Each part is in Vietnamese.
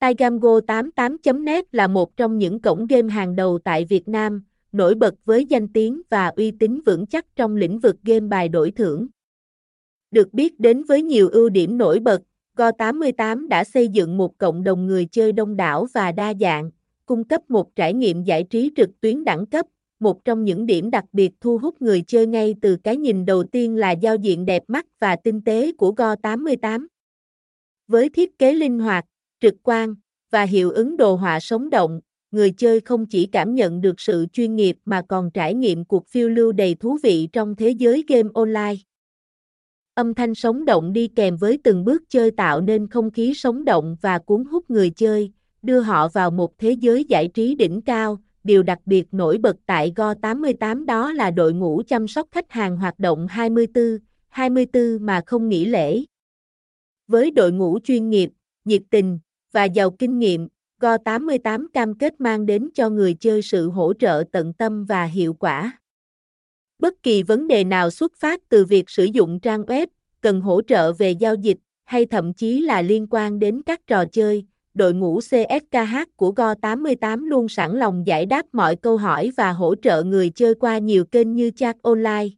Tigamgo88.net là một trong những cổng game hàng đầu tại Việt Nam, nổi bật với danh tiếng và uy tín vững chắc trong lĩnh vực game bài đổi thưởng. Được biết đến với nhiều ưu điểm nổi bật, Go88 đã xây dựng một cộng đồng người chơi đông đảo và đa dạng, cung cấp một trải nghiệm giải trí trực tuyến đẳng cấp. Một trong những điểm đặc biệt thu hút người chơi ngay từ cái nhìn đầu tiên là giao diện đẹp mắt và tinh tế của Go88. Với thiết kế linh hoạt, trực quan và hiệu ứng đồ họa sống động, người chơi không chỉ cảm nhận được sự chuyên nghiệp mà còn trải nghiệm cuộc phiêu lưu đầy thú vị trong thế giới game online. Âm thanh sống động đi kèm với từng bước chơi tạo nên không khí sống động và cuốn hút người chơi, đưa họ vào một thế giới giải trí đỉnh cao. Điều đặc biệt nổi bật tại Go88 đó là đội ngũ chăm sóc khách hàng hoạt động 24, 24 mà không nghỉ lễ. Với đội ngũ chuyên nghiệp, nhiệt tình và giàu kinh nghiệm, Go88 cam kết mang đến cho người chơi sự hỗ trợ tận tâm và hiệu quả. Bất kỳ vấn đề nào xuất phát từ việc sử dụng trang web, cần hỗ trợ về giao dịch, hay thậm chí là liên quan đến các trò chơi, đội ngũ CSKH của Go88 luôn sẵn lòng giải đáp mọi câu hỏi và hỗ trợ người chơi qua nhiều kênh như chat online,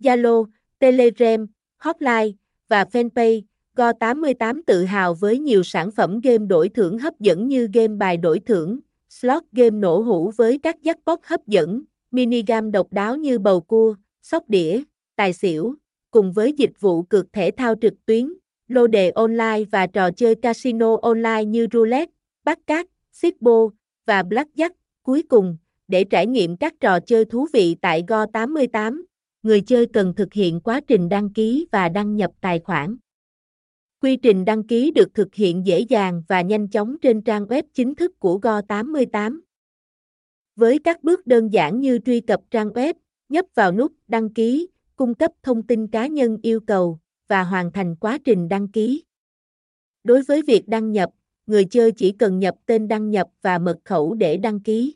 Zalo, Telegram, Hotline và Fanpage. Go88 tự hào với nhiều sản phẩm game đổi thưởng hấp dẫn như game bài đổi thưởng, slot game nổ hũ với các jackpot hấp dẫn, minigame độc đáo như bầu cua, sóc đĩa, tài xỉu, cùng với dịch vụ cược thể thao trực tuyến, lô đề online và trò chơi casino online như roulette, bắt cát, sipo và blackjack. Cuối cùng, để trải nghiệm các trò chơi thú vị tại Go88, người chơi cần thực hiện quá trình đăng ký và đăng nhập tài khoản. Quy trình đăng ký được thực hiện dễ dàng và nhanh chóng trên trang web chính thức của Go88. Với các bước đơn giản như truy cập trang web, nhấp vào nút đăng ký, cung cấp thông tin cá nhân yêu cầu và hoàn thành quá trình đăng ký. Đối với việc đăng nhập, người chơi chỉ cần nhập tên đăng nhập và mật khẩu để đăng ký.